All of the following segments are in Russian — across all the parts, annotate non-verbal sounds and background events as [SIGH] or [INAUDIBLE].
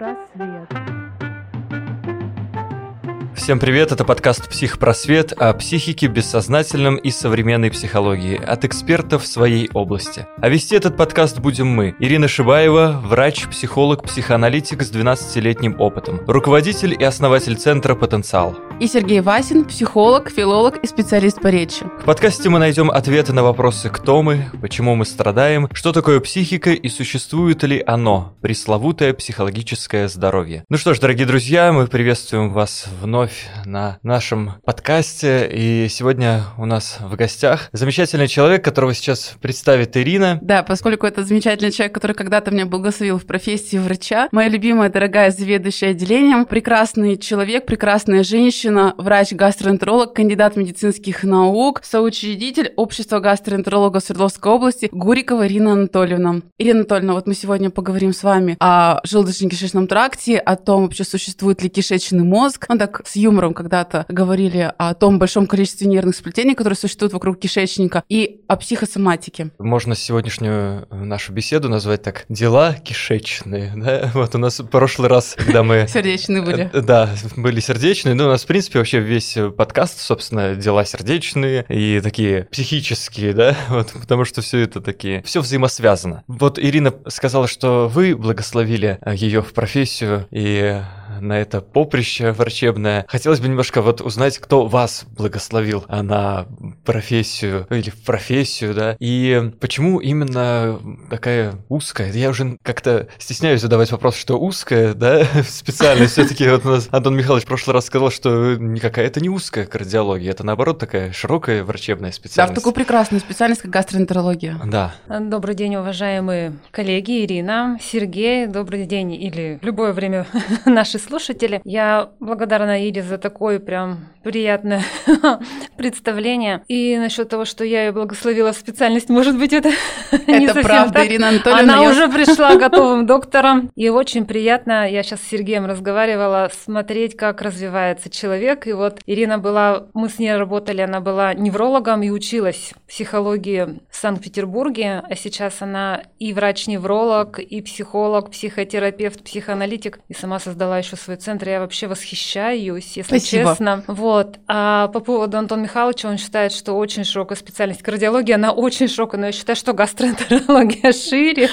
Психпросвет. Всем привет, это подкаст «Психпросвет» о психике, бессознательном и современной психологии от экспертов своей области. А вести этот подкаст будем мы, Ирина Шибаева, врач, психолог, психоаналитик с 12-летним опытом, руководитель и основатель Центра «Потенциал». И Сергей Васин, психолог, филолог и специалист по речи. В подкасте мы найдем ответы на вопросы «Кто мы?», «Почему мы страдаем?», «Что такое психика?» и «Существует ли оно?» Пресловутое психологическое здоровье. Ну что ж, дорогие друзья, мы приветствуем вас вновь на нашем подкасте. И сегодня у нас в гостях замечательный человек, которого сейчас представит Ирина. Да, поскольку это замечательный человек, который когда-то меня благословил в профессии врача, моя любимая, дорогая заведующая отделением, прекрасный человек, прекрасная женщина, врач-гастроэнтеролог, кандидат медицинских наук, соучредитель общества гастроэнтерологов Свердловской области Гурикова Ирина Анатольевна. Ирина Анатольевна, вот мы сегодня поговорим с вами о желудочно-кишечном тракте, о том, вообще существует ли кишечный мозг. Он так с юмором когда-то говорили о том большом количестве нервных сплетений, которые существуют вокруг кишечника, и о психосоматике. Можно сегодняшнюю нашу беседу назвать так «Дела кишечные». [LAUGHS] Да? Вот у нас в прошлый раз, когда мы... [LAUGHS] Сердечные были. Э, да, были сердечные. Ну, у нас, в принципе, вообще весь подкаст, собственно, дела сердечные и такие психические, да, [LAUGHS] вот, потому что все это такие, все взаимосвязано. Вот Ирина сказала, что вы благословили ее в профессию, и на это поприще врачебное. Хотелось бы немножко вот узнать, кто вас благословил на профессию или в профессию, да, и почему именно такая узкая. Я уже как-то стесняюсь задавать вопрос, что узкая, [LAUGHS] да, специальность. Все-таки вот у нас Антон Михайлович в прошлый раз сказал, что никакая это не узкая кардиология, это наоборот такая широкая врачебная специальность. Да, в такую прекрасную специальность, как гастроэнтерология. Да. Добрый день, уважаемые коллеги, Ирина, Сергей, добрый день или любое время [LAUGHS] наши слушатели. Я благодарна Ире за такое прям приятное [LAUGHS] представление. И насчет того, что я ее благословила в специальность, может быть, это, [LAUGHS] это не совсем правда, так. Ирина Анатольевна. Она я... уже пришла [LAUGHS] готовым доктором. И очень приятно, я сейчас с Сергеем разговаривала, смотреть, как развивается человек. И вот Ирина была, мы с ней работали, она была неврологом и училась психологии в Санкт-Петербурге, а сейчас она и врач-невролог, и психолог, психотерапевт, психоаналитик, и сама создала еще свой центр. Я вообще восхищаюсь, если Спасибо. честно. Вот. А по поводу Антона Михайловича, он считает, что очень широкая специальность кардиология, она очень широкая, но я считаю, что гастроэнтерология [LAUGHS] шире,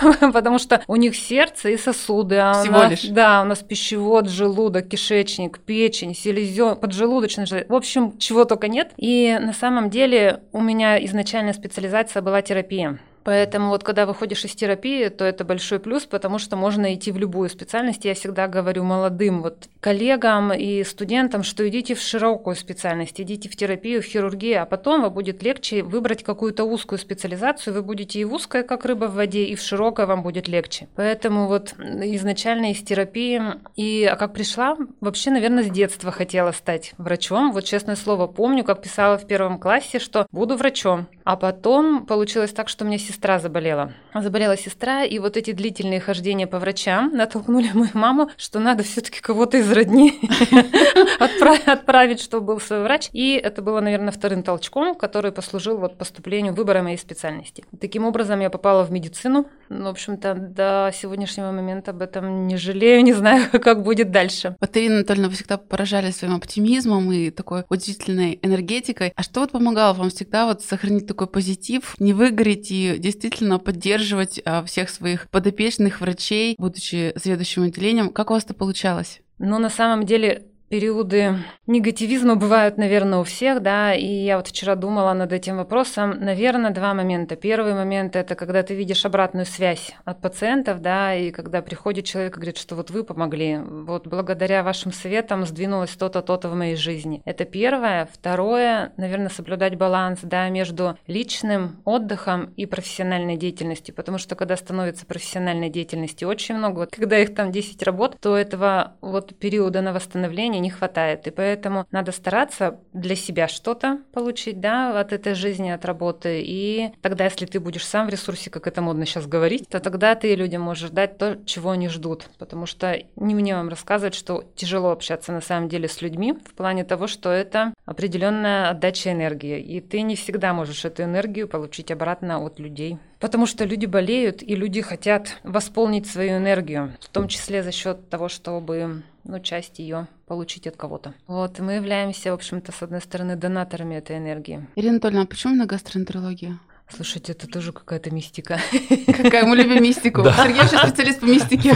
[LAUGHS] потому что у них сердце и сосуды. а Всего лишь. Да, у нас пищевод, желудок, кишечник, печень, селезен, поджелудочная железа. В общем, чего только нет. И на самом деле у меня изначальная специализация была терапия. Поэтому вот когда выходишь из терапии, то это большой плюс, потому что можно идти в любую специальность. Я всегда говорю молодым вот коллегам и студентам, что идите в широкую специальность, идите в терапию, в хирургию, а потом вам будет легче выбрать какую-то узкую специализацию. Вы будете и в узкой, как рыба в воде, и в широкой вам будет легче. Поэтому вот изначально из терапии и а как пришла, вообще, наверное, с детства хотела стать врачом. Вот честное слово, помню, как писала в первом классе, что буду врачом. А потом получилось так, что у меня сестра заболела. Заболела сестра, и вот эти длительные хождения по врачам натолкнули мою маму, что надо все-таки кого-то из родни [LAUGHS] отправ- отправить, чтобы был свой врач. И это было, наверное, вторым толчком, который послужил вот поступлению выбора моей специальности. Таким образом, я попала в медицину. Ну, В общем-то, до сегодняшнего момента об этом не жалею, не знаю, [LAUGHS] как будет дальше. Вот, Ирина Анатольевна, вы всегда поражали своим оптимизмом и такой удивительной энергетикой. А что вот помогало вам всегда вот сохранить такой позитив, не выгореть и действительно поддерживать а, всех своих подопечных врачей, будучи заведующим отделением? Как у вас это получалось? Но на самом деле периоды негативизма бывают, наверное, у всех, да, и я вот вчера думала над этим вопросом. Наверное, два момента. Первый момент – это когда ты видишь обратную связь от пациентов, да, и когда приходит человек и говорит, что вот вы помогли, вот благодаря вашим советам сдвинулось то-то, то-то в моей жизни. Это первое. Второе, наверное, соблюдать баланс, да, между личным отдыхом и профессиональной деятельностью, потому что когда становится профессиональной деятельности очень много, вот когда их там 10 работ, то этого вот периода на восстановление состоянии не хватает. И поэтому надо стараться для себя что-то получить, да, от этой жизни, от работы. И тогда, если ты будешь сам в ресурсе, как это модно сейчас говорить, то тогда ты людям можешь дать то, чего они ждут. Потому что не мне вам рассказывать, что тяжело общаться на самом деле с людьми в плане того, что это определенная отдача энергии. И ты не всегда можешь эту энергию получить обратно от людей. Потому что люди болеют, и люди хотят восполнить свою энергию, в том числе за счет того, чтобы ну, часть ее получить от кого-то. Вот, мы являемся, в общем-то, с одной стороны, донаторами этой энергии. Ирина Анатольевна, а почему на гастроэнтерологии? Слушайте, это тоже какая-то мистика. [LAUGHS] Какая? Мы любим мистику. Да. Сергей вообще специалист по мистике.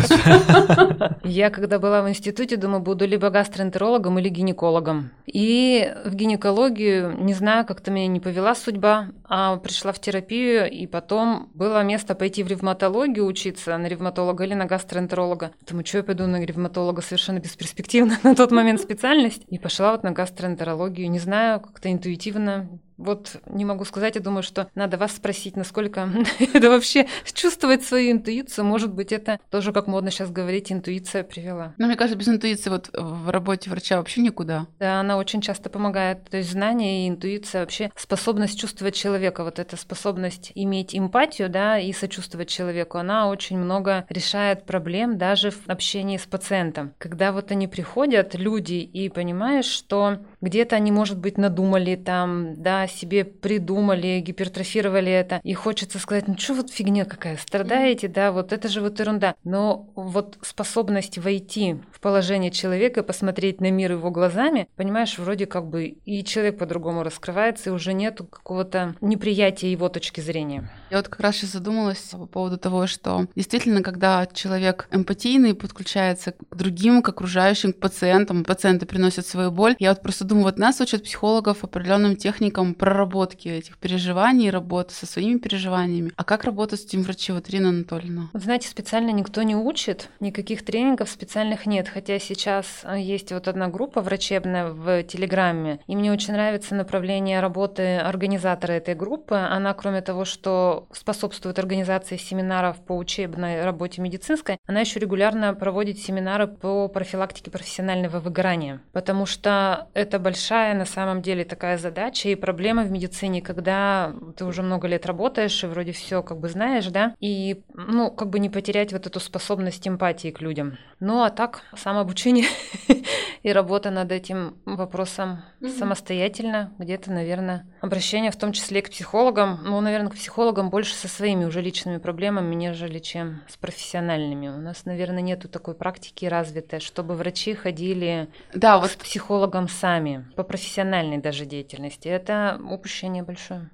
Я, когда была в институте, думаю, буду либо гастроэнтерологом или гинекологом. И в гинекологию, не знаю, как-то меня не повела судьба, а пришла в терапию, и потом было место пойти в ревматологию учиться, на ревматолога или на гастроэнтеролога. Думаю, что я пойду на ревматолога совершенно бесперспективно [LAUGHS] на тот момент специальность. И пошла вот на гастроэнтерологию. Не знаю, как-то интуитивно вот не могу сказать, я думаю, что надо вас спросить, насколько [LAUGHS] это вообще чувствовать свою интуицию. Может быть, это тоже, как модно сейчас говорить, интуиция привела. Но мне кажется, без интуиции вот в работе врача вообще никуда. Да, она очень часто помогает. То есть знание и интуиция вообще способность чувствовать человека, вот эта способность иметь эмпатию, да, и сочувствовать человеку, она очень много решает проблем даже в общении с пациентом. Когда вот они приходят, люди, и понимаешь, что где-то они, может быть, надумали там, да, себе придумали, гипертрофировали это, и хочется сказать, ну что вот фигня какая, страдаете, да, вот это же вот ерунда. Но вот способность войти в положение человека, посмотреть на мир его глазами, понимаешь, вроде как бы и человек по-другому раскрывается, и уже нету какого-то неприятия его точки зрения. Я вот как раз сейчас задумалась по поводу того, что действительно, когда человек эмпатийный, подключается к другим, к окружающим, к пациентам, пациенты приносят свою боль, я вот просто думаю, вот нас учат психологов определенным техникам проработки этих переживаний, работы со своими переживаниями. А как работать с этим врачи, вот Ирина Анатольевна? Вот знаете, специально никто не учит, никаких тренингов специальных нет, хотя сейчас э, есть вот одна группа врачебная в Телеграме, и мне очень нравится направление работы организатора этой группы. Она, кроме того, что способствует организации семинаров по учебной работе медицинской, она еще регулярно проводит семинары по профилактике профессионального выгорания, потому что это большая на самом деле такая задача и проблема проблема в медицине, когда ты уже много лет работаешь и вроде все как бы знаешь, да, и, ну, как бы не потерять вот эту способность эмпатии к людям. Ну, а так, самообучение [LAUGHS] и работа над этим вопросом самостоятельно, где-то, наверное, обращение в том числе к психологам, ну, наверное, к психологам больше со своими уже личными проблемами, нежели чем с профессиональными. У нас, наверное, нету такой практики развитой, чтобы врачи ходили да, вот... к психологам сами, по профессиональной даже деятельности. Это упущение большое.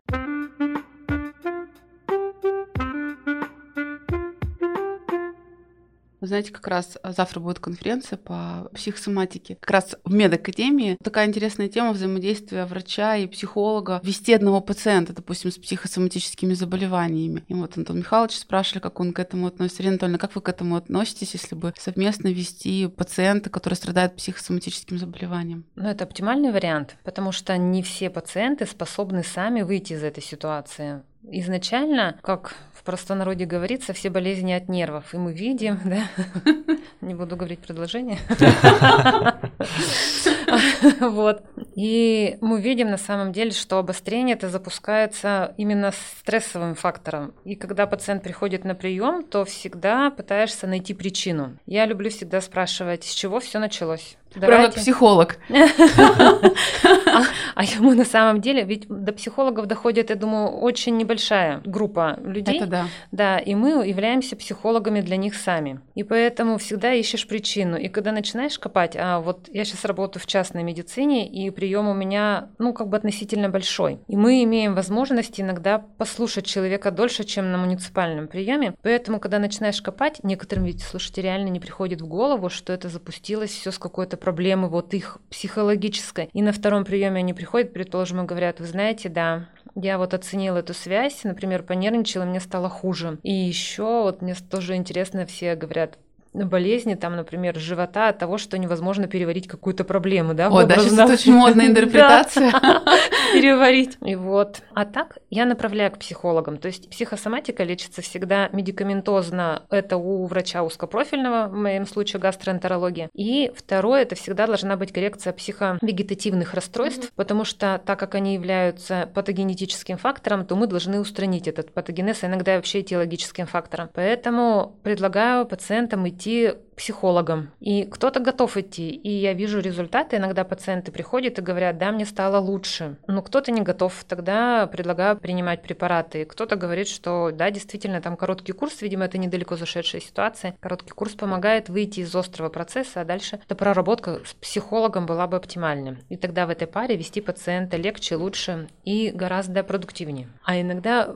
Знаете, как раз завтра будет конференция по психосоматике. Как раз в медакадемии такая интересная тема взаимодействия врача и психолога. Вести одного пациента, допустим, с психосоматическими заболеваниями. И вот Антон Михайлович спрашивали, как он к этому относится. Ирина Анатольевна, как вы к этому относитесь, если бы совместно вести пациента, который страдает психосоматическим заболеванием? Ну, это оптимальный вариант, потому что не все пациенты способны сами выйти из этой ситуации. Изначально, как в простонародье говорится, все болезни от нервов. И мы видим, [LAUGHS] да, не буду говорить предложение. [LAUGHS] Вот. И мы видим на самом деле, что обострение это запускается именно стрессовым фактором. И когда пациент приходит на прием, то всегда пытаешься найти причину. Я люблю всегда спрашивать, с чего все началось. Давайте. Прямо психолог. [LAUGHS] А, а ему на самом деле, ведь до психологов доходит, я думаю, очень небольшая группа людей. Это да. Да, и мы являемся психологами для них сами. И поэтому всегда ищешь причину. И когда начинаешь копать, а вот я сейчас работаю в частной медицине, и прием у меня, ну, как бы относительно большой. И мы имеем возможность иногда послушать человека дольше, чем на муниципальном приеме. Поэтому, когда начинаешь копать, некоторым ведь, слушайте, реально не приходит в голову, что это запустилось все с какой-то проблемы вот их психологической. И на втором приеме они приходят, предположим, и говорят, вы знаете, да, я вот оценила эту связь, например, понервничала, мне стало хуже. И еще вот мне тоже интересно, все говорят, болезни, там, например, живота от того, что невозможно переварить какую-то проблему, да? О, да, сейчас это очень модная [LAUGHS] интерпретация. [LAUGHS] [LAUGHS] переварить. И вот. А так я направляю к психологам. То есть психосоматика лечится всегда медикаментозно. Это у врача узкопрофильного, в моем случае гастроэнтерология. И второе, это всегда должна быть коррекция психовегетативных расстройств, потому что так как они являются патогенетическим фактором, то мы должны устранить этот патогенез, а иногда вообще этиологическим фактором. Поэтому предлагаю пациентам идти психологам. И кто-то готов идти, и я вижу результаты. Иногда пациенты приходят и говорят, да, мне стало лучше. Но кто-то не готов, тогда предлагаю принимать препараты. Кто-то говорит, что да, действительно, там короткий курс, видимо, это недалеко зашедшая ситуация. Короткий курс помогает выйти из острого процесса, а дальше эта проработка с психологом была бы оптимальна. И тогда в этой паре вести пациента легче, лучше и гораздо продуктивнее. А иногда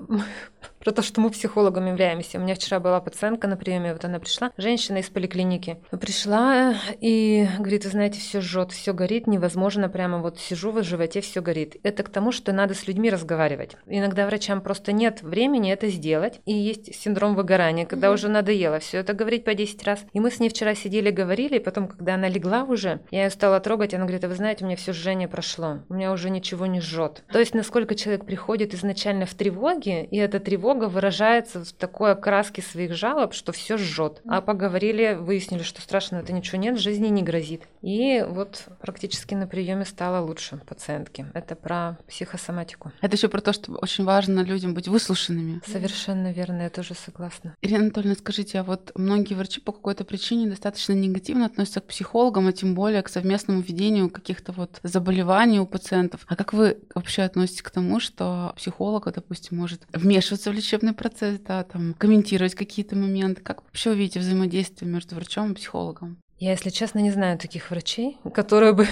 про то, что мы психологом являемся. У меня вчера была пациентка на приеме, вот она пришла, женщина из поликлиники. Пришла и говорит, вы знаете, все жжет, все горит, невозможно, прямо вот сижу в животе, все горит. Это к тому, что надо с людьми разговаривать. Иногда врачам просто нет времени это сделать, и есть синдром выгорания, когда mm-hmm. уже надоело все это говорить по 10 раз. И мы с ней вчера сидели, говорили, и потом, когда она легла уже, я ее стала трогать, она говорит, а вы знаете, у меня все жжение прошло, у меня уже ничего не жжет. То есть, насколько человек приходит изначально в тревоге, и эта тревога тревога выражается в такой окраске своих жалоб, что все жжет. А поговорили, выяснили, что страшно это ничего нет, жизни не грозит. И вот практически на приеме стало лучше пациентки. Это про психосоматику. Это еще про то, что очень важно людям быть выслушанными. Совершенно верно, я тоже согласна. Ирина Анатольевна, скажите, а вот многие врачи по какой-то причине достаточно негативно относятся к психологам, а тем более к совместному ведению каких-то вот заболеваний у пациентов. А как вы вообще относитесь к тому, что психолог, допустим, может вмешиваться в лечебный процесс, да, там, комментировать какие-то моменты. Как вообще вы видите взаимодействие между врачом и психологом? Я, если честно, не знаю таких врачей, которые бы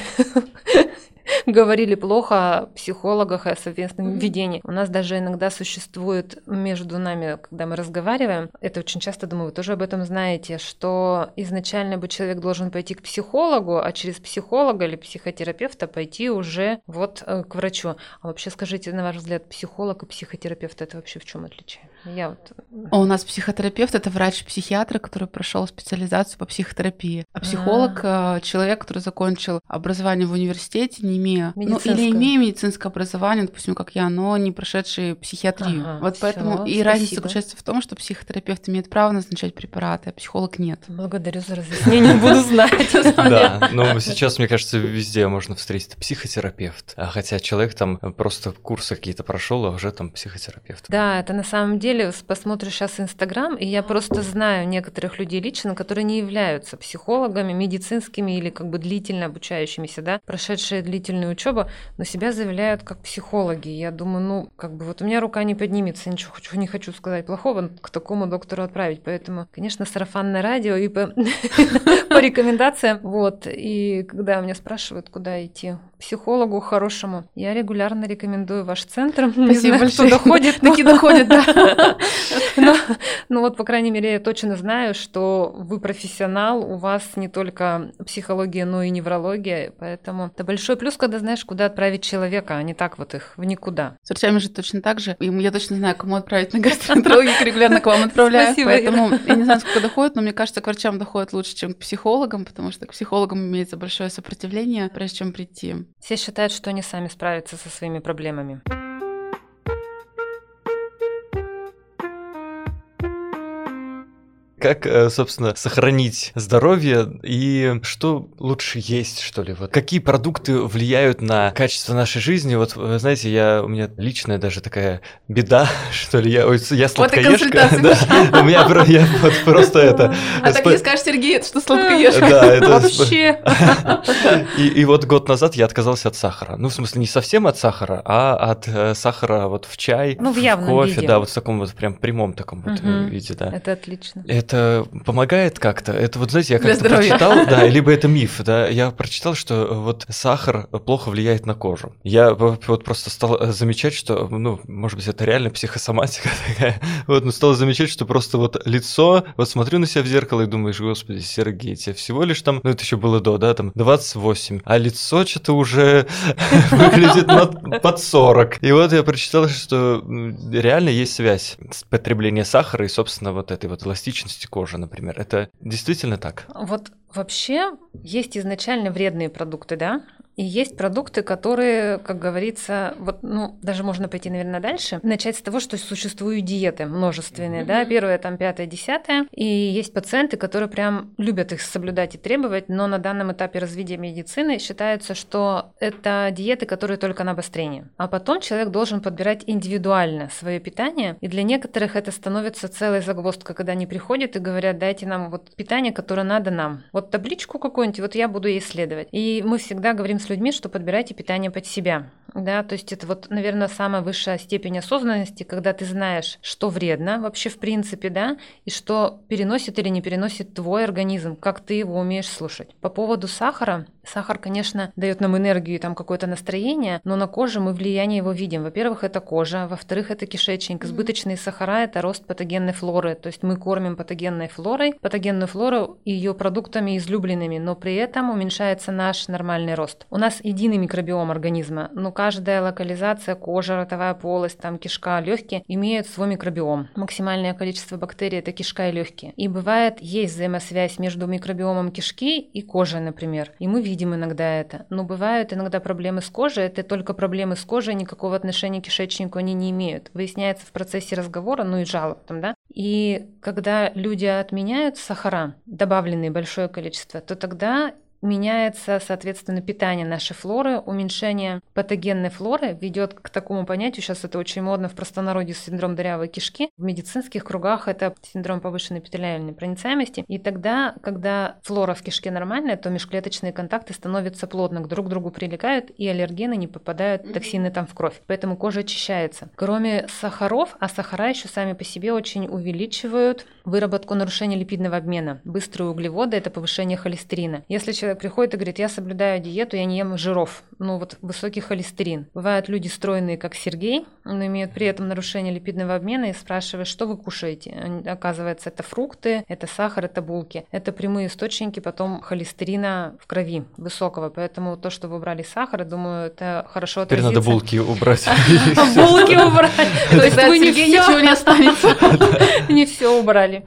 [LAUGHS] говорили плохо о психологах и о совместном mm-hmm. ведении. У нас даже иногда существует между нами, когда мы разговариваем, это очень часто, думаю, вы тоже об этом знаете, что изначально бы человек должен пойти к психологу, а через психолога или психотерапевта пойти уже вот э, к врачу. А вообще скажите, на ваш взгляд, психолог и психотерапевт это вообще в чем отличие? Я вот... А у нас психотерапевт это врач-психиатр, который прошел специализацию по психотерапии. А психолог А-а-а. человек, который закончил образование в университете, не имея, ну или имея медицинское образование, допустим, как я, но не прошедший психиатрию. Ага, вот поэтому и спасибо. разница заключается в том, что психотерапевт имеет право назначать препараты, а психолог нет. Благодарю за разъяснение, [LAUGHS] буду знать. Да, но сейчас, мне кажется, везде можно встретить психотерапевт, а хотя человек там просто курсы какие-то прошел, а уже там психотерапевт. Да, это на самом деле, посмотришь сейчас Инстаграм, и я просто знаю некоторых людей лично, которые не являются психологами, медицинскими или как бы длительно обучающимися, да, прошедшие длительную учебу, но себя заявляют как психологи. Я думаю, ну, как бы вот у меня рука не поднимется, ничего хочу, не хочу сказать плохого, к такому доктору отправить. Поэтому, конечно, сарафанное радио и по, [LAUGHS] по рекомендациям. Вот. И когда меня спрашивают, куда идти, психологу хорошему. Я регулярно рекомендую ваш центр. Спасибо большое. Кто доходит. Таки доходит, да. [LAUGHS] Ну вот, по крайней мере, я точно знаю, что вы профессионал, у вас не только психология, но и неврология, поэтому это большой плюс, когда знаешь, куда отправить человека, а не так вот их в никуда. С врачами же точно так же. И я точно знаю, кому отправить на гастроэнтерологию, [LAUGHS] регулярно к вам отправляю. Спасибо, поэтому я не знаю, сколько доходит, но мне кажется, к врачам доходит лучше, чем к психологам, потому что к психологам имеется большое сопротивление, прежде чем прийти. Все считают, что они сами справятся со своими проблемами. Как, э, собственно, сохранить здоровье и что лучше есть, что ли? Вот какие продукты влияют на качество нашей жизни? Вот, вы знаете, я у меня личная даже такая беда, [LAUGHS] что ли, я, я сладкоежка. [LAUGHS] Да, у меня я вот просто это. А так не скажешь, Сергей, что сладкоежка? Да, это вообще. [LAUGHS] И вот год назад я отказался от сахара. Ну, в смысле, не совсем от сахара, а от э, сахара вот в чай, ну, в кофе, да, вот в таком вот прям прямом таком вот виде, да. Это отлично это помогает как-то? Это вот, знаете, я как-то прочитал, [LAUGHS] да, либо это миф, да, я прочитал, что вот сахар плохо влияет на кожу. Я вот просто стал э, замечать, что, ну, может быть, это реально психосоматика [LAUGHS] такая, вот, но стал замечать, что просто вот лицо, вот смотрю на себя в зеркало и думаешь, господи, Сергей, тебе всего лишь там, ну, это еще было до, да, там, 28, а лицо что-то уже [LAUGHS] выглядит под 40. И вот я прочитал, что реально есть связь с потреблением сахара и, собственно, вот этой вот эластичности плотности кожи, например. Это действительно так? Вот вообще есть изначально вредные продукты, да? И есть продукты, которые, как говорится, вот, ну, даже можно пойти, наверное, дальше. Начать с того, что существуют диеты множественные, mm-hmm. да, первое, там, пятое, десятое. И есть пациенты, которые прям любят их соблюдать и требовать, но на данном этапе развития медицины считается, что это диеты, которые только на обострение. А потом человек должен подбирать индивидуально свое питание, и для некоторых это становится целой загвоздкой, когда они приходят и говорят, дайте нам вот питание, которое надо нам. Вот табличку какую-нибудь, вот я буду ей исследовать. И мы всегда говорим с людьми, что подбирайте питание под себя. Да, то есть это вот, наверное, самая высшая степень осознанности, когда ты знаешь, что вредно вообще в принципе, да, и что переносит или не переносит твой организм, как ты его умеешь слушать. По поводу сахара, Сахар, конечно, дает нам энергию и там какое-то настроение, но на коже мы влияние его видим. Во-первых, это кожа, во-вторых, это кишечник. Избыточные сахара – это рост патогенной флоры, то есть мы кормим патогенной флорой, патогенную флору и ее продуктами излюбленными, но при этом уменьшается наш нормальный рост. У нас единый микробиом организма, но каждая локализация, кожа, ротовая полость, там кишка, легкие имеют свой микробиом. Максимальное количество бактерий – это кишка и легкие. И бывает, есть взаимосвязь между микробиомом кишки и кожей, например. И мы видим видим иногда это. Но бывают иногда проблемы с кожей, это только проблемы с кожей, никакого отношения к кишечнику они не имеют. Выясняется в процессе разговора, ну и жалоб там, да. И когда люди отменяют сахара, добавленные большое количество, то тогда меняется, соответственно, питание нашей флоры, уменьшение патогенной флоры ведет к такому понятию, сейчас это очень модно в простонародье синдром дырявой кишки, в медицинских кругах это синдром повышенной эпителиальной проницаемости, и тогда, когда флора в кишке нормальная, то межклеточные контакты становятся плотно, друг к другу прилегают, и аллергены не попадают, токсины там в кровь, поэтому кожа очищается. Кроме сахаров, а сахара еще сами по себе очень увеличивают выработку нарушения липидного обмена. Быстрые углеводы – это повышение холестерина. Если человек человек приходит и говорит, я соблюдаю диету, я не ем жиров, ну вот высокий холестерин. Бывают люди стройные, как Сергей, но имеют при этом нарушение липидного обмена и спрашивают, что вы кушаете. Оказывается, это фрукты, это сахар, это булки. Это прямые источники потом холестерина в крови высокого. Поэтому то, что вы убрали сахар, думаю, это хорошо отразится. Теперь надо булки убрать. [LAUGHS] Булки убрать. [LAUGHS] То есть вы не ничего не останется. [LAUGHS] Не все убрали.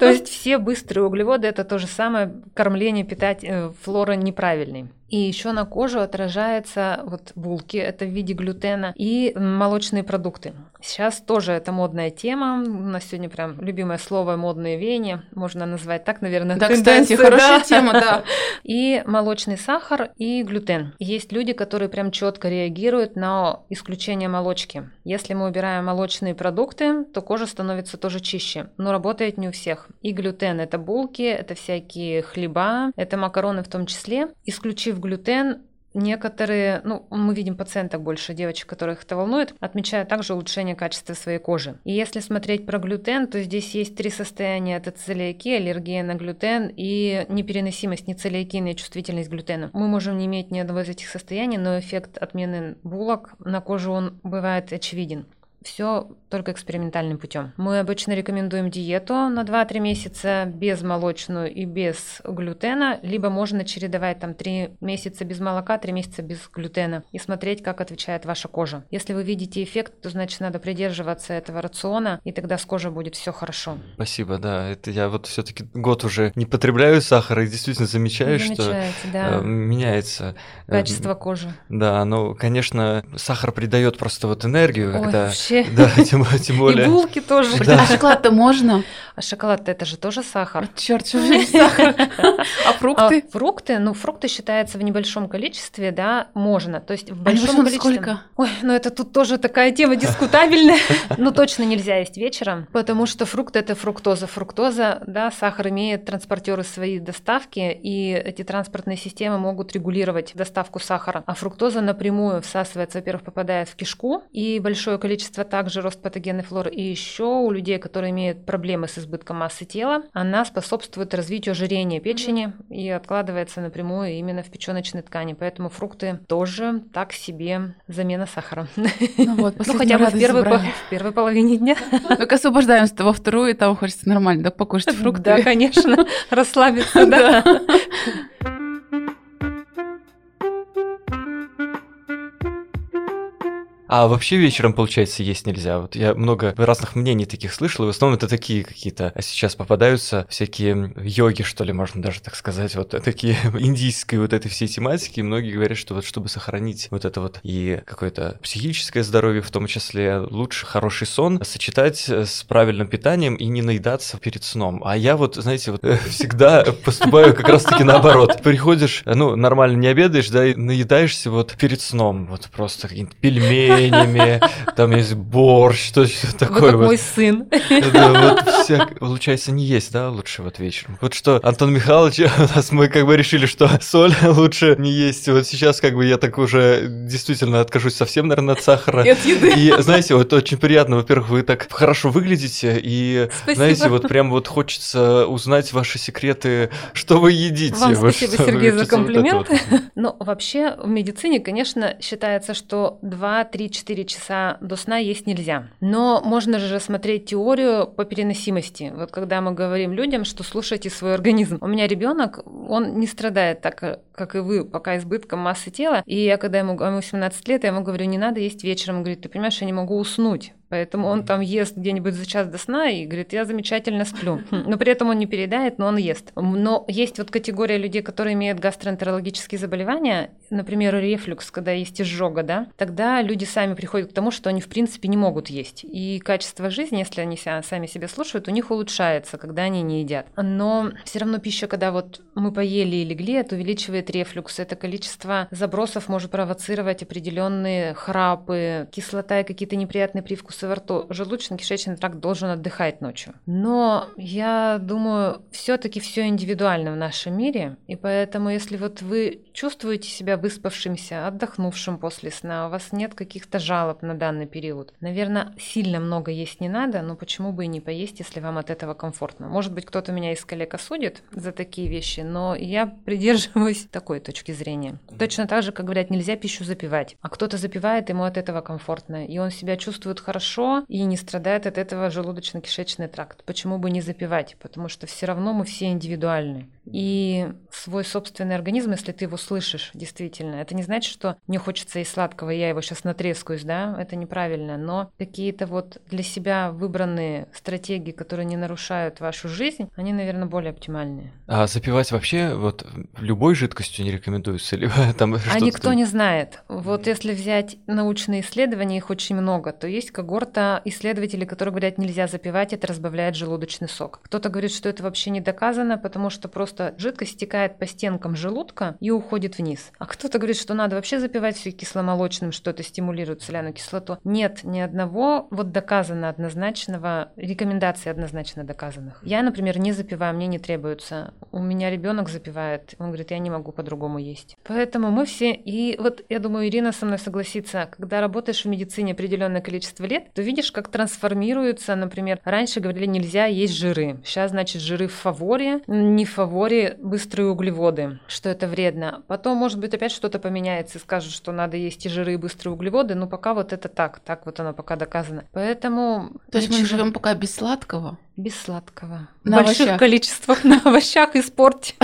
То есть все быстрые углеводы это то же самое кормление питать э, флора неправильный. И еще на кожу отражается вот булки, это в виде глютена, и молочные продукты. Сейчас тоже это модная тема. У нас сегодня прям любимое слово модные веяния, можно назвать так, наверное. Да, кстати, хорошая да. тема, да. [LAUGHS] И молочный сахар, и глютен. Есть люди, которые прям четко реагируют на исключение молочки. Если мы убираем молочные продукты, то кожа становится тоже чище, но работает не у всех. И глютен – это булки, это всякие хлеба, это макароны в том числе. Исключив глютен, некоторые, ну, мы видим пациенток больше, девочек, которых это волнует, отмечают также улучшение качества своей кожи. И если смотреть про глютен, то здесь есть три состояния. Это целиакия, аллергия на глютен и непереносимость, нецелиакийная чувствительность к глютену. Мы можем не иметь ни одного из этих состояний, но эффект отмены булок на кожу он бывает очевиден все только экспериментальным путем. Мы обычно рекомендуем диету на 2-3 месяца без молочную и без глютена, либо можно чередовать там 3 месяца без молока, 3 месяца без глютена и смотреть, как отвечает ваша кожа. Если вы видите эффект, то значит надо придерживаться этого рациона, и тогда с кожей будет все хорошо. Спасибо, да. Это я вот все-таки год уже не потребляю сахар и действительно замечаю, что да. Э, меняется э, качество кожи. Да, ну, конечно, сахар придает просто вот энергию, Ой, когда вообще вообще. [LAUGHS] Да, тем, тем более. И булки тоже. Да. А шоколад-то можно? А шоколад это же тоже сахар. Черт, что же сахар? [LAUGHS] А фрукты? А фрукты, ну фрукты считаются в небольшом количестве, да, можно. То есть в большом а количестве. сколько? Ой, ну это тут тоже такая тема дискутабельная. [LAUGHS] Ну точно нельзя есть вечером, потому что фрукты это фруктоза. Фруктоза, да, сахар имеет транспортеры своей доставки, и эти транспортные системы могут регулировать доставку сахара. А фруктоза напрямую всасывается, во-первых, попадает в кишку, и большое количество также рост патогенной флоры. И еще у людей, которые имеют проблемы с избытком массы тела, она способствует развитию ожирения печени mm-hmm. и откладывается напрямую именно в печеночной ткани. Поэтому фрукты тоже так себе замена сахара. Ну вот, [LAUGHS] ну хотя бы в первой, в первой половине дня. [LAUGHS] Только освобождаемся во вторую, и там хочется нормально, да, покушать [LAUGHS] фрукты. Да, конечно, расслабиться, да. А вообще вечером, получается, есть нельзя. Вот я много разных мнений таких слышал, и в основном это такие какие-то а сейчас попадаются всякие йоги, что ли, можно даже так сказать, вот [LAUGHS] такие индийской вот этой всей тематики. И многие говорят, что вот чтобы сохранить вот это вот и какое-то психическое здоровье, в том числе лучше хороший сон, сочетать с правильным питанием и не наедаться перед сном. А я вот, знаете, вот [LAUGHS] всегда поступаю как раз-таки наоборот. Приходишь, ну, нормально не обедаешь, да, и наедаешься вот перед сном, вот просто какими-то пельменями, там есть борщ, что такое. Вот мой сын. Да, вот вся, получается, не есть, да, лучше вот вечером. Вот что, Антон Михайлович, [LAUGHS] у нас мы как бы решили, что [LAUGHS] соль лучше не есть. Вот сейчас как бы я так уже действительно откажусь совсем, наверное, от сахара. И от еды. И знаете, вот очень приятно, во-первых, вы так хорошо выглядите, и Спасибо. знаете, вот прям вот хочется узнать ваши секреты, что вы едите. Вам вот спасибо, Сергей, за что вот. [LAUGHS] Ну, вообще, в медицине, конечно, считается, что 2-3-4 часа до сна есть нельзя. Но можно же рассмотреть теорию по переносимости. Вот когда мы говорим людям, что слушайте свой организм. У меня ребенок, он не страдает так, как и вы, пока избытком массы тела. И я, когда ему, ему 17 лет, я ему говорю, не надо есть вечером. Он говорит, ты понимаешь, я не могу уснуть. Поэтому он там ест где-нибудь за час до сна и говорит, я замечательно сплю. Но при этом он не переедает, но он ест. Но есть вот категория людей, которые имеют гастроэнтерологические заболевания, например, рефлюкс, когда есть изжога, да, тогда люди сами приходят к тому, что они в принципе не могут есть. И качество жизни, если они сами себя слушают, у них улучшается, когда они не едят. Но все равно пища, когда вот мы поели и легли, это увеличивает рефлюкс. Это количество забросов может провоцировать определенные храпы, кислота и какие-то неприятные привкусы во рту. Желудочно-кишечный тракт должен отдыхать ночью. Но я думаю, все-таки все индивидуально в нашем мире, и поэтому, если вот вы чувствуете себя выспавшимся, отдохнувшим после сна, у вас нет каких-то жалоб на данный период, наверное, сильно много есть не надо, но почему бы и не поесть, если вам от этого комфортно? Может быть, кто-то меня из коллег осудит за такие вещи, но я придерживаюсь [LAUGHS] такой точки зрения. Точно так же, как говорят, нельзя пищу запивать, а кто-то запивает, ему от этого комфортно, и он себя чувствует хорошо и не страдает от этого желудочно-кишечный тракт. Почему бы не запивать? Потому что все равно мы все индивидуальны. И свой собственный организм, если ты его слышишь, действительно, это не значит, что мне хочется и сладкого, я его сейчас натрескаюсь, да, это неправильно, но какие-то вот для себя выбранные стратегии, которые не нарушают вашу жизнь, они, наверное, более оптимальные. А запивать вообще вот любой жидкостью не рекомендуется? [LAUGHS] Или там А никто там- не знает. Вот если взять научные исследования, их очень много, то есть когорта исследователей, которые говорят, нельзя запивать, это разбавляет желудочный сок. Кто-то говорит, что это вообще не доказано, потому что просто жидкость стекает по стенкам желудка и уходит вниз. А кто-то говорит, что надо вообще запивать все кисломолочным, что это стимулирует соляную кислоту. Нет ни одного вот доказано однозначного, рекомендаций однозначно доказанных. Я, например, не запиваю, мне не требуется. У меня ребенок запивает, он говорит, я не могу по-другому есть. Поэтому мы все, и вот я думаю, Ирина со мной согласится, когда работаешь в медицине определенное количество лет, то видишь, как трансформируется, например, раньше говорили, нельзя есть жиры. Сейчас, значит, жиры в фаворе, не в фаворе быстрые углеводы, что это вредно. Потом, может быть, опять что-то поменяется и скажут, что надо есть и жиры, и быстрые углеводы, но пока вот это так, так вот оно пока доказано. Поэтому... То есть мы живем пока без сладкого без сладкого. На в больших овощах. количествах [LAUGHS] на овощах [LAUGHS] и спорте.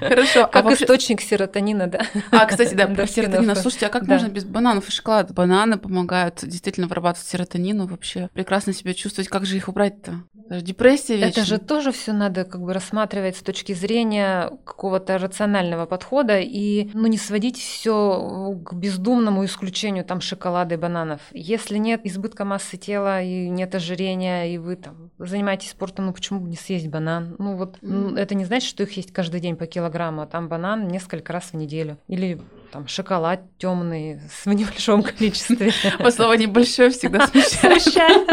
Хорошо. А Как вообще- источник серотонина, да. А, кстати, да, про серотонин. Слушайте, а как Да. можно без бананов и шоколада? Бананы помогают действительно вырабатывать серотонин, вообще прекрасно себя чувствовать. Как же их убрать-то? Это же депрессия Это вечная. же тоже все надо как бы рассматривать с точки зрения какого-то рационального подхода и ну, не сводить все к бездумному исключению там шоколада и бананов. Если нет избытка массы тела и нет ожирения, и вы там занимаетесь спортом, ну почему бы не съесть банан? Ну вот ну, это не значит, что их есть каждый день по килограмму, а там банан несколько раз в неделю. Или там шоколад темный в небольшом количестве. [LAUGHS] Вот слово небольшое всегда [LAUGHS] смущает.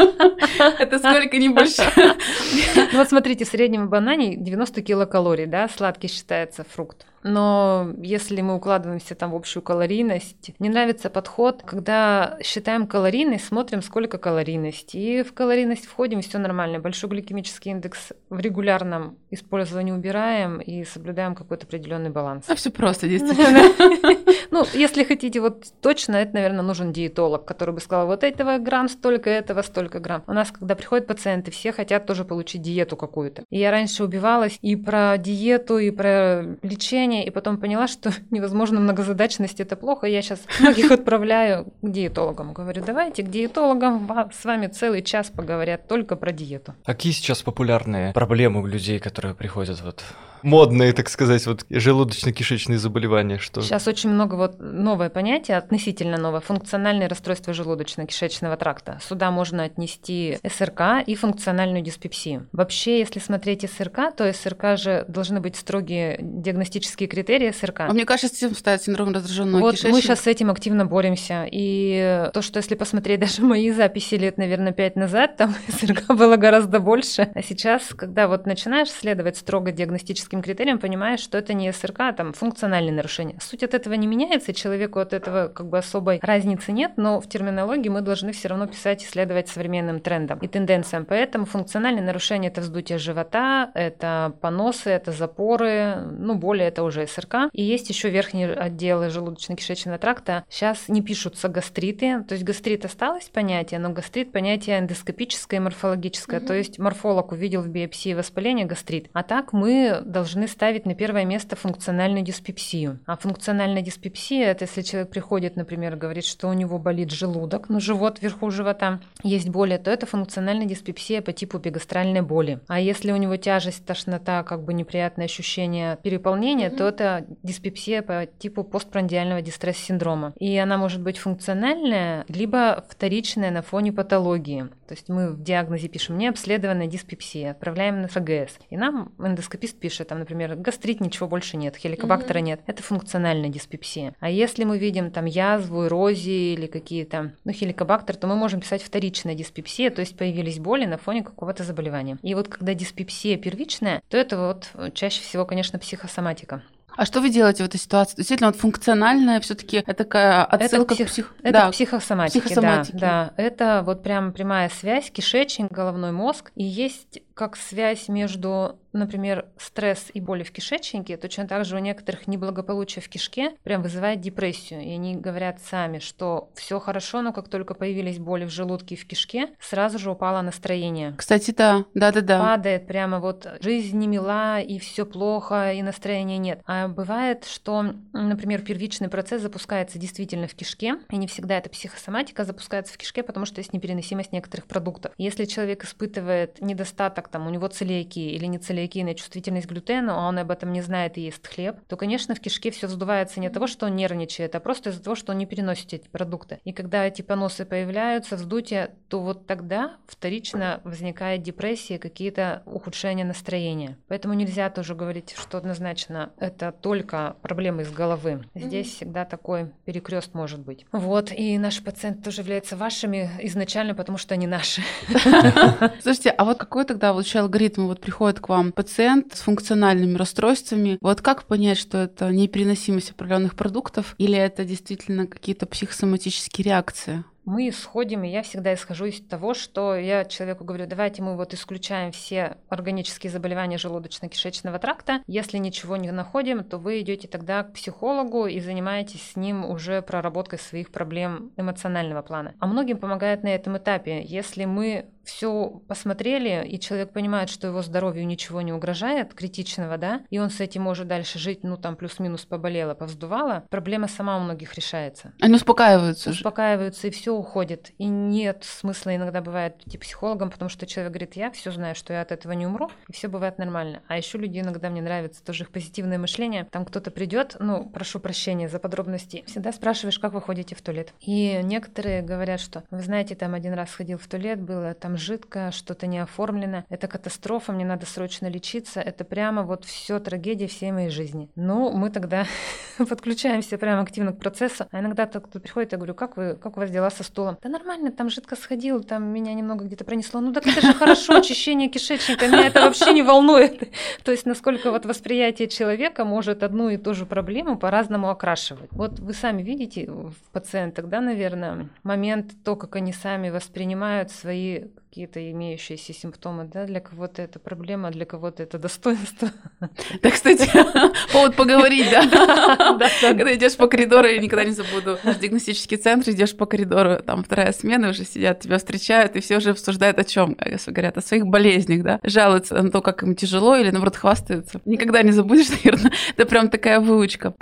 Это сколько небольшое? [LAUGHS] Ну вот смотрите, в среднем в банане 90 килокалорий, да, сладкий считается фрукт. Но если мы укладываемся там в общую калорийность, мне нравится подход, когда считаем калорийность, смотрим, сколько калорийность. И в калорийность входим, все нормально. Большой гликемический индекс в регулярном использовании убираем и соблюдаем какой-то определенный баланс. А все просто, действительно. [LAUGHS] Ну, если хотите вот точно, это, наверное, нужен диетолог, который бы сказал, вот этого грамм столько, этого столько грамм. У нас, когда приходят пациенты, все хотят тоже получить диету какую-то. И я раньше убивалась и про диету, и про лечение, и потом поняла, что [LAUGHS] невозможно многозадачность, это плохо. Я сейчас многих [LAUGHS] отправляю к диетологам. Говорю, давайте к диетологам, с вами целый час поговорят только про диету. А какие сейчас популярные проблемы у людей, которые приходят вот модные, так сказать, вот желудочно-кишечные заболевания. Что... Сейчас очень много вот новое понятие, относительно новое, функциональное расстройство желудочно-кишечного тракта. Сюда можно отнести СРК и функциональную диспепсию. Вообще, если смотреть СРК, то СРК же должны быть строгие диагностические критерии СРК. А мне кажется, этим ставят синдром раздраженного вот кишечника. мы сейчас с этим активно боремся. И то, что если посмотреть даже мои записи лет, наверное, пять назад, там [LAUGHS] СРК было гораздо больше. А сейчас, когда вот начинаешь следовать строго диагностическим диагностическим критериям понимаешь, что это не СРК, а там функциональные нарушения. Суть от этого не меняется, человеку от этого как бы особой разницы нет, но в терминологии мы должны все равно писать и следовать современным трендам и тенденциям. Поэтому функциональные нарушения это вздутие живота, это поносы, это запоры, ну более это уже СРК. И есть еще верхние отделы желудочно-кишечного тракта. Сейчас не пишутся гастриты, то есть гастрит осталось понятие, но гастрит понятие эндоскопическое и морфологическое, угу. то есть морфолог увидел в биопсии воспаление гастрит. А так мы должны должны ставить на первое место функциональную диспепсию. А функциональная диспепсия – это если человек приходит, например, говорит, что у него болит желудок, ну, живот вверху живота, есть боли, то это функциональная диспепсия по типу бигастральной боли. А если у него тяжесть, тошнота, как бы неприятное ощущение переполнения, mm-hmm. то это диспепсия по типу постпрандиального дистресс-синдрома. И она может быть функциональная, либо вторичная на фоне патологии. То есть мы в диагнозе пишем необследованная диспепсия, отправляем на ФГС. И нам эндоскопист пишет, там, например, гастрит, ничего больше нет, хеликобактера mm-hmm. нет. Это функциональная диспепсия. А если мы видим там язву, эрозии или какие-то, ну, хеликобактер, то мы можем писать вторичная диспепсия, то есть появились боли на фоне какого-то заболевания. И вот когда диспепсия первичная, то это вот чаще всего, конечно, психосоматика. А что вы делаете в этой ситуации? Действительно, вот функциональная все-таки это такая отсылка это псих... к псих... это да, психосоматике, психосоматике. Да, да. Это вот прям прямая связь кишечник, головной мозг. И есть как связь между, например, стресс и боли в кишечнике, точно так же у некоторых неблагополучие в кишке прям вызывает депрессию. И они говорят сами, что все хорошо, но как только появились боли в желудке и в кишке, сразу же упало настроение. Кстати, да, да, да, да. Падает прямо вот жизнь не мила, и все плохо, и настроения нет. А бывает, что, например, первичный процесс запускается действительно в кишке, и не всегда эта психосоматика запускается в кишке, потому что есть непереносимость некоторых продуктов. Если человек испытывает недостаток как там у него целиакия или не целиакийная чувствительность к глютену, а он об этом не знает и ест хлеб, то, конечно, в кишке все вздувается не от того, что он нервничает, а просто из-за того, что он не переносит эти продукты. И когда эти поносы появляются, вздутие, то вот тогда вторично возникает депрессия, какие-то ухудшения настроения. Поэтому нельзя тоже говорить, что однозначно это только проблемы из головы. Здесь mm-hmm. всегда такой перекрест может быть. Вот, и наши пациенты тоже являются вашими изначально, потому что они наши. [LAUGHS] Слушайте, а вот какой тогда вот алгоритм, вот приходит к вам пациент с функциональными расстройствами, вот как понять, что это непереносимость определенных продуктов или это действительно какие-то психосоматические реакции? мы исходим, и я всегда исхожу из того, что я человеку говорю, давайте мы вот исключаем все органические заболевания желудочно-кишечного тракта. Если ничего не находим, то вы идете тогда к психологу и занимаетесь с ним уже проработкой своих проблем эмоционального плана. А многим помогает на этом этапе. Если мы все посмотрели, и человек понимает, что его здоровью ничего не угрожает, критичного, да, и он с этим может дальше жить, ну там плюс-минус поболело, повздувало, проблема сама у многих решается. Они успокаиваются. Успокаиваются, и все уходит. И нет смысла иногда бывает идти психологом, потому что человек говорит, я все знаю, что я от этого не умру, и все бывает нормально. А еще люди иногда мне нравится тоже их позитивное мышление. Там кто-то придет, ну, прошу прощения за подробности, всегда спрашиваешь, как вы ходите в туалет. И некоторые говорят, что, вы знаете, там один раз ходил в туалет, было там жидко, что-то не оформлено, это катастрофа, мне надо срочно лечиться, это прямо вот все трагедия всей моей жизни. Ну, мы тогда [LAUGHS] подключаемся прямо активно к процессу, а иногда кто-то приходит, я говорю, как вы, как у вас дела со стулом. Да нормально, там жидко сходил, там меня немного где-то пронесло. Ну так это же хорошо, [LAUGHS] очищение кишечника, меня это вообще не волнует. [LAUGHS] То есть насколько вот восприятие человека может одну и ту же проблему по-разному окрашивать. Вот вы сами видите в пациентах, да, наверное, момент то, как они сами воспринимают свои какие-то имеющиеся симптомы, да, для кого-то это проблема, для кого-то это достоинство. [LAUGHS] Да, кстати, [LAUGHS] повод поговорить, [LAUGHS] да? Когда идешь по коридору, я никогда не забуду, в диагностический центр, идешь по коридору, там вторая смена уже сидят, тебя встречают, и все уже обсуждают о чем, говорят о своих болезнях, да, жалуются на то, как им тяжело, или наоборот хвастаются. Никогда не забудешь, наверное, это прям такая выучка.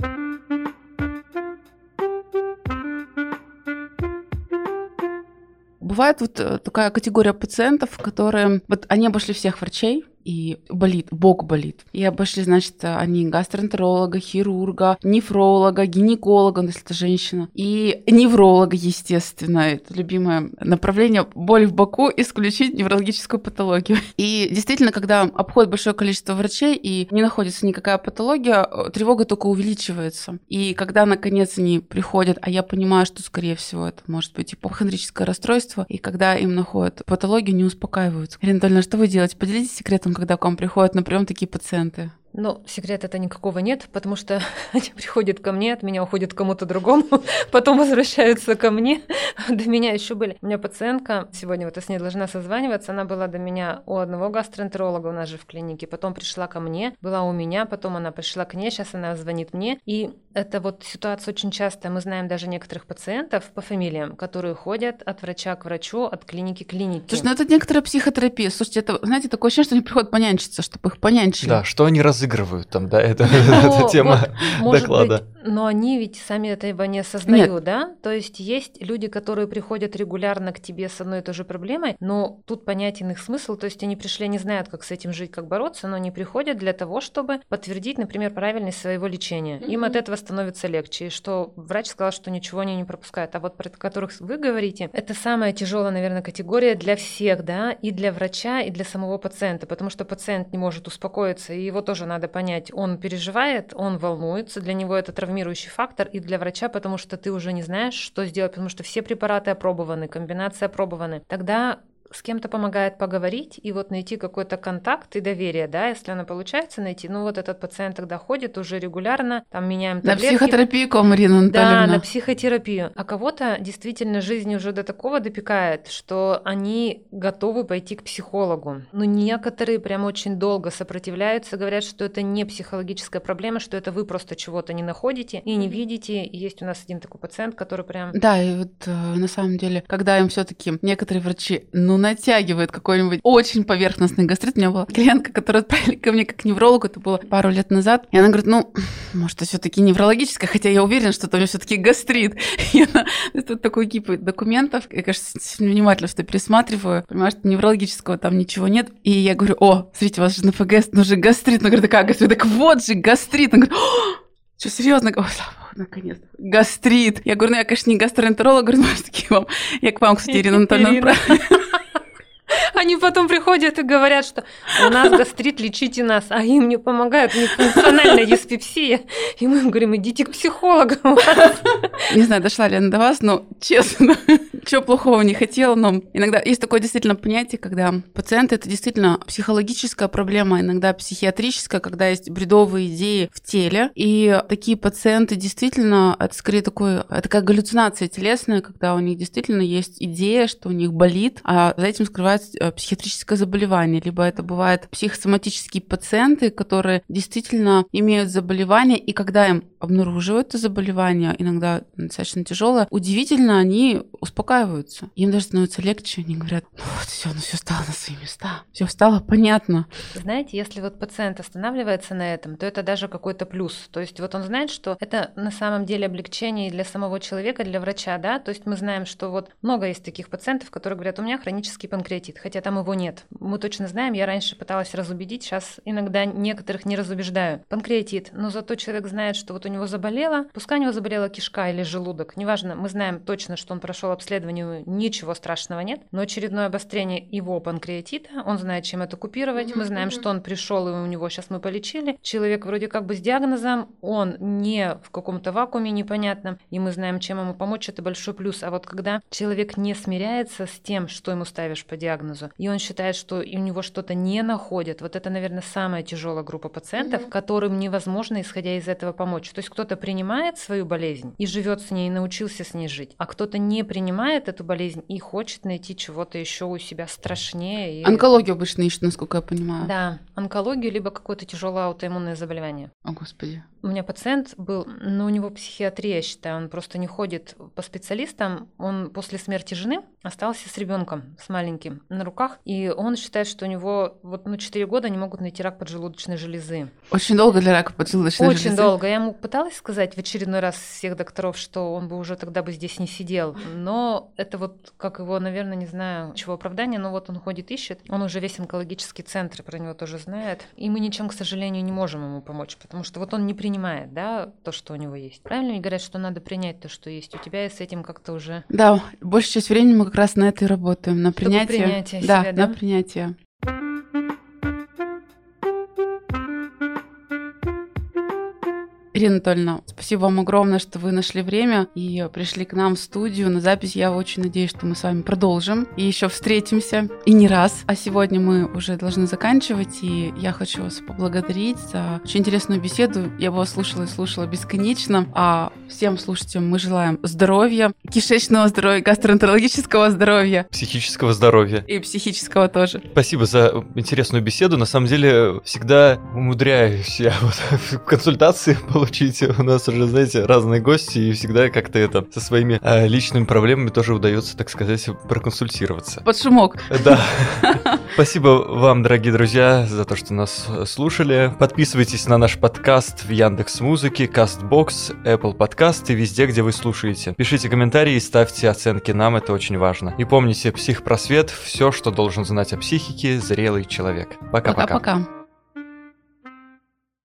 Бывает вот э, такая категория пациентов, которые... Вот они обошли всех врачей, и болит, бок болит. И обошли, значит, они гастроэнтеролога, хирурга, нефролога, гинеколога, ну, если это женщина, и невролога, естественно, это любимое направление, боль в боку, исключить неврологическую патологию. И действительно, когда обходит большое количество врачей и не находится никакая патология, тревога только увеличивается. И когда, наконец, они приходят, а я понимаю, что, скорее всего, это может быть ипохондрическое расстройство, и когда им находят патологию, не успокаиваются. Ирина Анатольевна, что вы делаете? Поделитесь секретом когда к вам приходят на прием такие пациенты? Ну, секрета это никакого нет, потому что [LAUGHS] они приходят ко мне, от меня уходят к кому-то другому, [LAUGHS] потом возвращаются ко мне. [LAUGHS] До меня еще были. У меня пациентка, сегодня вот я с ней должна созваниваться, она была до меня у одного гастроэнтеролога у нас же в клинике, потом пришла ко мне, была у меня, потом она пришла к ней, сейчас она звонит мне. И это вот ситуация очень часто. Мы знаем даже некоторых пациентов по фамилиям, которые ходят от врача к врачу, от клиники к клинике. Слушай, ну это некоторая психотерапия. Слушайте, это, знаете, такое ощущение, что они приходят понянчиться, чтобы их понянчили. Да, что они раз разыгрывают там, да, это, ну, [LAUGHS] это тема вот, доклада. Быть, но они ведь сами этого не осознают, Нет. да? То есть есть люди, которые приходят регулярно к тебе с одной и той же проблемой, но тут понятен их смысл, то есть они пришли, не знают, как с этим жить, как бороться, но они приходят для того, чтобы подтвердить, например, правильность своего лечения. Mm-hmm. Им от этого становится легче, и что врач сказал, что ничего они не пропускают. А вот про которых вы говорите, это самая тяжелая, наверное, категория для всех, да, и для врача, и для самого пациента, потому что пациент не может успокоиться, и его тоже надо понять. Он переживает, он волнуется, для него это травмирующий фактор, и для врача, потому что ты уже не знаешь, что сделать, потому что все препараты опробованы, комбинации опробованы. Тогда с кем-то помогает поговорить и вот найти какой-то контакт и доверие, да, если оно получается найти, ну вот этот пациент тогда ходит уже регулярно, там меняем таблетки. На психотерапию, Марина. Да, на психотерапию. А кого-то действительно жизнь уже до такого допекает, что они готовы пойти к психологу. Но некоторые прям очень долго сопротивляются, говорят, что это не психологическая проблема, что это вы просто чего-то не находите и не видите. И есть у нас один такой пациент, который прям... Да, и вот э, на самом деле, когда им все таки некоторые врачи, ну, натягивает какой-нибудь очень поверхностный гастрит. У меня была клиентка, которая отправили ко мне как неврологу, это было пару лет назад. И она говорит, ну, может, это все таки неврологическое, хотя я уверена, что это у меня все таки гастрит. [LAUGHS] И она, тут такой кип документов, я, конечно, внимательно что пересматриваю, понимаю, что неврологического там ничего нет. И я говорю, о, смотрите, у вас же на ФГС, ну же гастрит. Она говорит, такая гастрит? Так вот же гастрит. Она говорит, что, серьезно? Наконец-то. Гастрит. Я говорю, ну я, конечно, не гастроэнтеролог, говорю, может, такие вам. Я к вам, кстати, Ирина Анатольевна, Они потом приходят и говорят, что у нас гастрит, лечите нас, а им не помогают, у них функциональная диспепсия. И мы им говорим, идите к психологу. Не знаю, дошла ли она до вас, но честно, [LAUGHS] чего плохого не хотела, но иногда есть такое действительно понятие, когда пациент это действительно психологическая проблема, иногда психиатрическая, когда есть бредовые идеи в теле, и такие пациенты действительно, это скорее такое, это такая галлюцинация телесная, когда у них действительно есть идея, что у них болит, а за этим скрывается э, психиатрическое заболевание, либо это бывают психосоматические пациенты, которые действительно имеют заболевание, и когда им обнаруживают это заболевание, иногда достаточно тяжелое, удивительно, они успокаиваются. Им даже становится легче, они говорят, ну вот все, ну все стало на свои места, все стало понятно. Знаете, если вот пациент останавливается на этом, то это даже какой-то плюс. То есть вот он знает, что это на самом деле облегчение для самого человека, для врача, да, то есть мы знаем, что вот много есть таких пациентов, которые говорят, у меня хронический панкреатит, хотя там его нет. Мы точно знаем, я раньше пыталась разубедить, сейчас иногда некоторых не разубеждаю. Панкреатит, но зато человек знает, что вот у него заболело, пускай у него заболела кишка или желудок, неважно, мы знаем точно, что он прошел обследование, ничего страшного нет, но очередное обострение его панкреатита, он знает, чем это купировать, мы знаем, что он пришел, и у него сейчас мы полечили, человек вроде как бы с диагнозом, он не в каком-то вакууме непонятном, и мы знаем, чем ему помочь, это большой плюс. А вот когда человек не смиряется с тем, что ему ставишь по диагнозу, и он считает, что у него что-то не находят, вот это, наверное, самая тяжелая группа пациентов, которым невозможно, исходя из этого, помочь. То есть кто-то принимает свою болезнь и живет с ней, и научился с ней жить, а кто-то не принимает эту болезнь и хочет найти чего-то еще у себя страшнее. И... Онкологию обычно ищут, насколько я понимаю. Да, онкологию, либо какое-то тяжелое аутоиммунное заболевание. О, Господи. У меня пациент был, но у него психиатрия, я считаю, он просто не ходит по специалистам. Он после смерти жены остался с ребенком, с маленьким, на руках, и он считает, что у него вот ну 4 года не могут найти рак поджелудочной железы. Очень долго для рака поджелудочной Очень железы. Очень долго. Я ему пыталась сказать в очередной раз всех докторов, что он бы уже тогда бы здесь не сидел, но это вот как его, наверное, не знаю, чего оправдания, но вот он ходит, ищет. Он уже весь онкологический центр про него тоже знает, и мы ничем, к сожалению, не можем ему помочь, потому что вот он не принимает, да, то, что у него есть. Правильно говорят, что надо принять то, что есть у тебя, и с этим как-то уже... Да, большую часть времени мы как раз на это и работаем, на принятие. принятие да, себя, да, на принятие. Ирина Анатольевна, спасибо вам огромное, что вы нашли время и пришли к нам в студию на запись. Я очень надеюсь, что мы с вами продолжим и еще встретимся, и не раз. А сегодня мы уже должны заканчивать, и я хочу вас поблагодарить за очень интересную беседу. Я бы вас слушала и слушала бесконечно. А всем слушателям мы желаем здоровья, кишечного здоровья, гастроэнтерологического здоровья. Психического здоровья. И психического тоже. Спасибо за интересную беседу. На самом деле, всегда умудряюсь я вот [LAUGHS] в консультации получить. У нас уже, знаете, разные гости, и всегда как-то это со своими э, личными проблемами тоже удается, так сказать, проконсультироваться. Под шумок. Да. [LAUGHS] Спасибо вам, дорогие друзья, за то, что нас слушали. Подписывайтесь на наш подкаст в Яндекс Музыке, Castbox, Apple Podcast и везде, где вы слушаете. Пишите комментарии и ставьте оценки нам, это очень важно. И помните, психпросвет – все, что должен знать о психике зрелый человек. Пока-пока. Пока-пока.